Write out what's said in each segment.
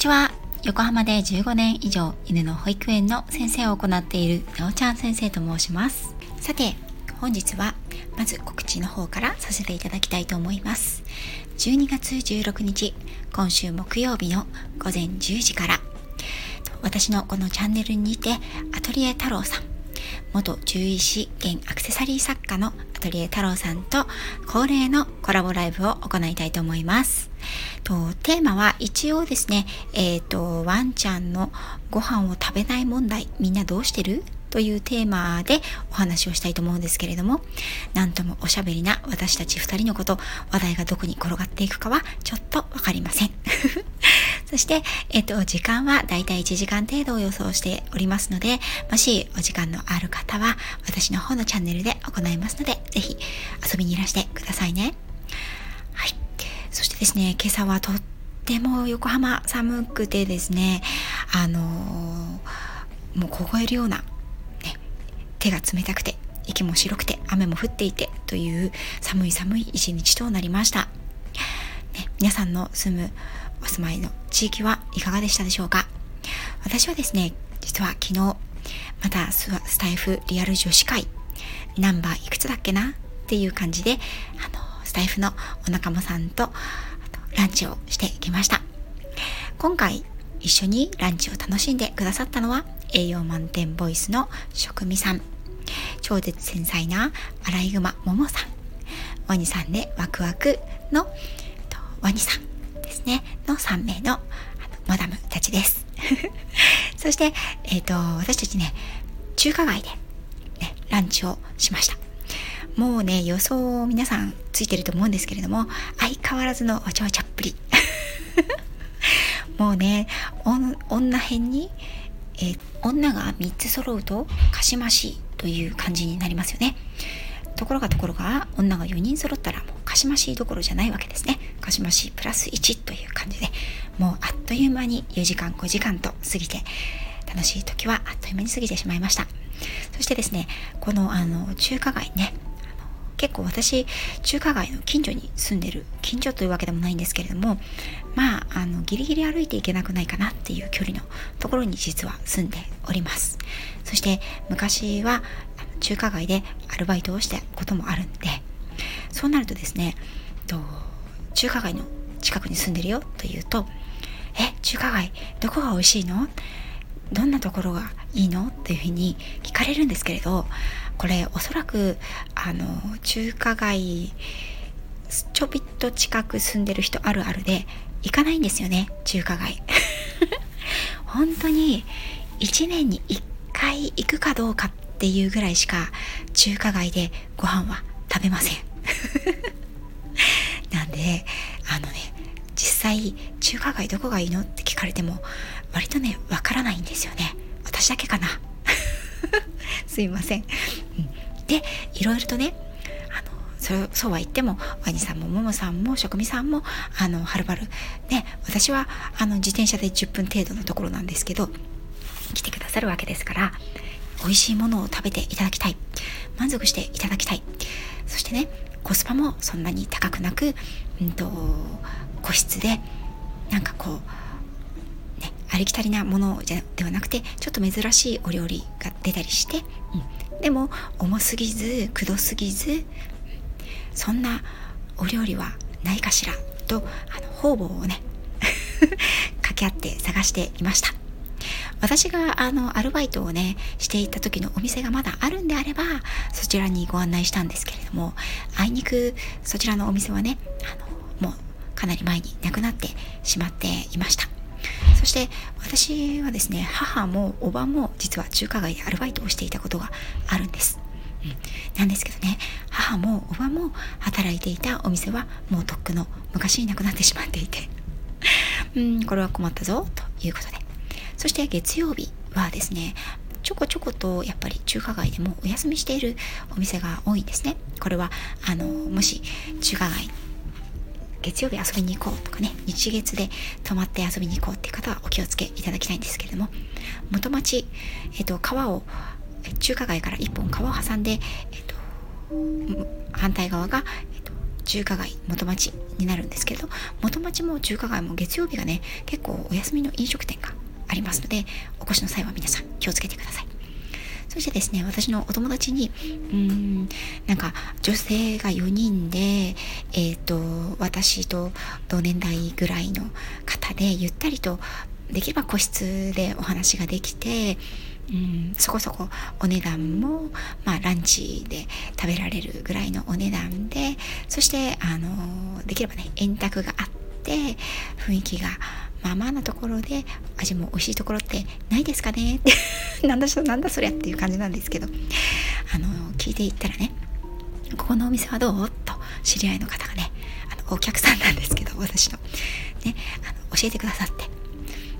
ちは。横浜で15年以上犬の保育園の先生を行っているなおちゃん先生と申します。さて本日はまず告知の方からさせていただきたいと思います。12月16日今週木曜日の午前10時から私のこのチャンネルにてアトリエ太郎さん元獣医師現アクセサリー作家のトリエ太郎さんと恒例のコラボライブを行いたいと思います。とテーマは一応ですね、え、ー、と、ワンちゃんのご飯を食べない問題、みんなどうしてる？というテーマでお話をしたいと思うんですけれども、なんともおしゃべりな私たち2人のこと、話題がどこに転がっていくかはちょっとわかりません。そして、えっと、時間はだいたい1時間程度を予想しておりますので、もしお時間のある方は、私の方のチャンネルで行いますので、ぜひ遊びにいらしてくださいね。はい。そしてですね、今朝はとっても横浜寒くてですね、あのー、もう凍えるようなね手が冷たくて息も白くて雨も降っていてという寒い寒い一日となりました、ね、皆さんの住むお住まいの地域はいかがでしたでしょうか？私はですね実は昨日またスタイフリアル女子会ナンバーいくつだっけな？っていう感じであのスタイフのお仲間さんとランチをしてきました。今回一緒にランチを楽しんでくださったのは栄養満点ボイスの職味さん。超絶繊細なアライグマももさん。ワニさんでワクワクのワニさん。ですね。の3名のマダムたちです。そして、えっ、ー、と私たちね中華街で、ね、ランチをしました。もうね予想皆さんついてると思うんですけれども相変わらずのわちゃわちゃっぷり。もうね女編に、えー、女が3つ揃うとかしましという感じになりますよね。ところがところが女が4人揃ったらもうかしましどころじゃないわけですね。かしましプラス1という感じでもうあっという間に4時間5時間と過ぎて楽しい時はあっという間に過ぎてしまいました。そしてですねこのあの中華街ね結構私中華街の近所に住んでる近所というわけでもないんですけれどもまああのギリギリ歩いていけなくないかなっていう距離のところに実は住んでおります。そして昔は中華街でアルバイトをしたこともあるんでそうなるとですねと中華街の近くに住んでるよというとえ中華街どこが美味しいの？どんなところがいいの？っていうふうに聞かれるんですけれどこれおそらくあの中華街ちょびっと近く住んでる人あるあるで行かないんですよね中華街。本当に1年に1回行くかどうかっていうぐらいしか中華街でご飯は食べません。なんであのね実際中華街どこがいいのって聞かれても割とねわからないんですよね。私だけかな。すいません、うん、でいろいろとねあのそそうは言ってもワニさんもももさんも職味さんもあのはるばるね私はあの自転車で10分程度のところなんですけど来てくださるわけですから美味しいものを食べていただきたい。満足していただきたい。そしてねコスパもそんなに高くなく、うんと、個室でなんかこうねありきたりなものじゃではなくてちょっと珍しいお料理が出たりして、うん、でも重すぎずくどすぎずそんなお料理はないかしらとあの方々をね 掛け合って探していました。私があのアルバイトをねしていた時のお店がまだあるんであればそちらにご案内したんですけれどもあいにくそちらのお店はねあのもうかなり前になくなってしまっていました。そして私はですね母もおばも実は中華街でアルバイトをしていたことがあるんです、うん、なんですけどね母もおばも働いていたお店はもうとっくの昔になくなってしまっていて。うんこれは困ったぞということで。そして月曜日はですねちょこちょことやっぱり中華街でもお休みしているお店が多いんですね。これはあのもし中華街月曜日遊びに行こうとかね日月で泊まって遊びに行こうっていう方はお気をつけいただきたいんですけれども元町、えっと、川を中華街から一本川を挟んで、えっと、反対側が、えっと、中華街元町になるんですけれど元町も中華街も月曜日がね結構お休みの飲食店がありますのでお越しの際は皆さん気をつけてください。そしてですね私のお友達にうーんなんか女性が4人でえっ、ー、と私と同年代ぐらいの方でゆったりとできれば個室でお話ができてうん、そこそこお値段も、まあ、ランチで食べられるぐらいのお値段でそしてあのできればね円卓があって雰囲気がまあまあなところで味も美味しいところってないですかね？っ てなんだそなんだそりゃっていう感じなんですけど。あの聞いていったらねここのお店はどう？と知り合いの方がねあのお客さんなんですけど私の。ねあの教えてくださって。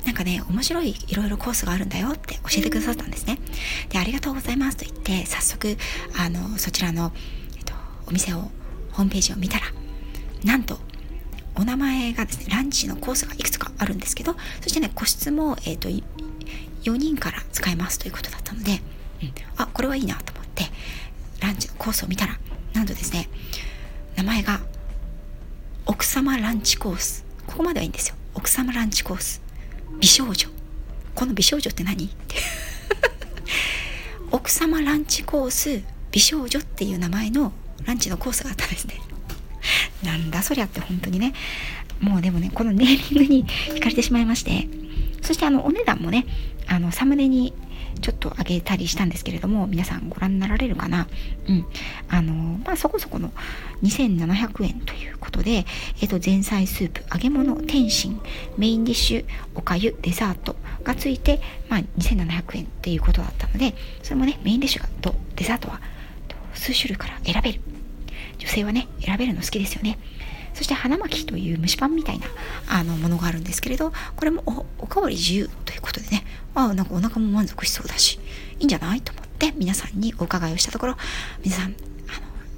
なんかね、面白いいろいろコースがあるんだよって教えてくださったんですね。で、ありがとうございますと言って、早速、あの、そちらの、えっと、お店を、ホームページを見たら、なんと、お名前がですね、ランチのコースがいくつかあるんですけど、そしてね、個室も、えっと、4人から使えますということだったので、うん、あ、これはいいなと思って、ランチのコースを見たら、なんとですね、名前が、奥様ランチコース。ここまではいいんですよ。奥様ランチコース。美少女この美少女って何？っ て奥様ランチコース美少女っていう名前のランチのコースがあったんですねなんだそりゃって本当にねもうでもねこのネーミングに惹かれてしまいましてそしてあのお値段もねあのサムネにちょっと上げたりしたんですけれども、皆さんご覧になられるかなうん。あの、まあ、そこそこの2700円ということで、えっ、と、前菜スープ、揚げ物、天津、メインディッシュ、おかゆ、デザートがついて、まあ、2700円っていうことだったので、それもね、メインディッシュとデザートは数種類から選べる。女性はね、選べるの好きですよね。そして花巻という蒸しパンみたいなあのものがあるんですけれど、これもおおかわり自由ということでね、あ、なんかお腹も満足しそうだし、いいんじゃないと思って皆さんにお伺いをしたところ、皆さん、あの、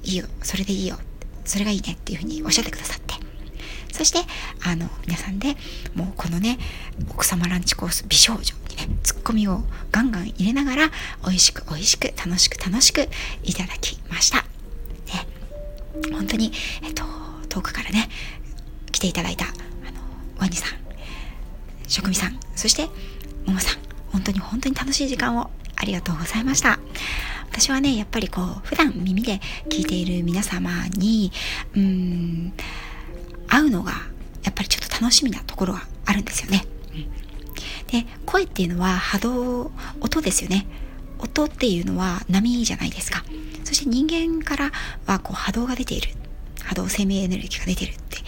いいよ、それでいいよ、それがいいねっていうふうにおっしゃってくださって、そして、あの、皆さんでもうこのね、奥様ランチコース美少女にね、ツッコミをガンガン入れながら、美味しく美味しく楽しく楽しくいただきました。本当に、えっと、遠くからね、来ていただいた、あの、ワニさん、職味さん、そして、ももさん、本当に本当に楽しい時間をありがとうございました。私はね、やっぱりこう、普段耳で聞いている皆様に、うん、会うのが、やっぱりちょっと楽しみなところはあるんですよね。うん、で、声っていうのは波動、音ですよね。音っていうのは波じゃないですか。そして人間からはこう波動が出ている。波動生命エネルギーが出てるって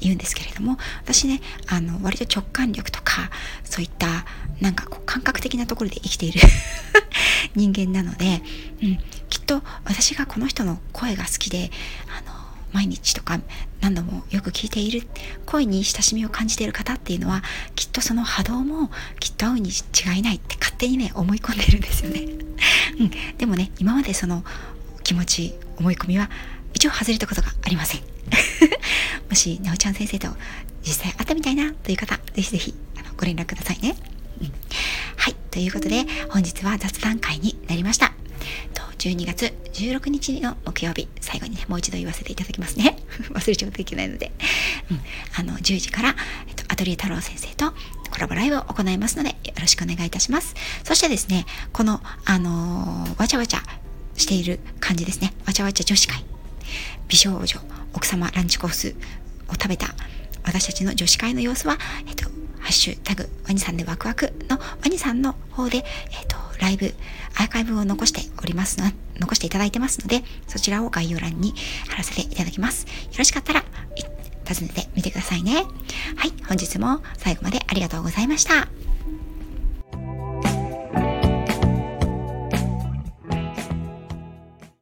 言うんですけれども私ねあの割と直感力とかそういったなんかこう感覚的なところで生きている 人間なので、うん、きっと私がこの人の声が好きであの毎日とか何度もよく聞いている声に親しみを感じている方っていうのはきっとその波動もきっと合うに違いないって勝手にね思い込んでるんですよね、うん、でもね今までその気持ち思い込みは一応外れたことがありません。もしなおちゃん先生と実際会ったみたいなという方ぜひぜひあのご連絡くださいね、うん、はい。ということで本日は雑談会になりました。と12月16日の木曜日最後にねもう一度言わせていただきますね。忘れちゃうといけないので、うん、あの10時から、えっと、アトリエ太郎先生とコラボライブを行いますのでよろしくお願いいたします。そしてですねこのあのー、わちゃわちゃしている感じですね。わちゃわちゃ女子会。美少女奥様ランチコースを食べた私たちの女子会の様子は、えっと、ハッシュタグ、ワニさんでワクワクのワニさんの方で、えっと、ライブ、アーカイブを残しておりますの、残していただいてますので、そちらを概要欄に貼らせていただきます。よろしかったら、訪ねてみてくださいね。はい、本日も最後までありがとうございました。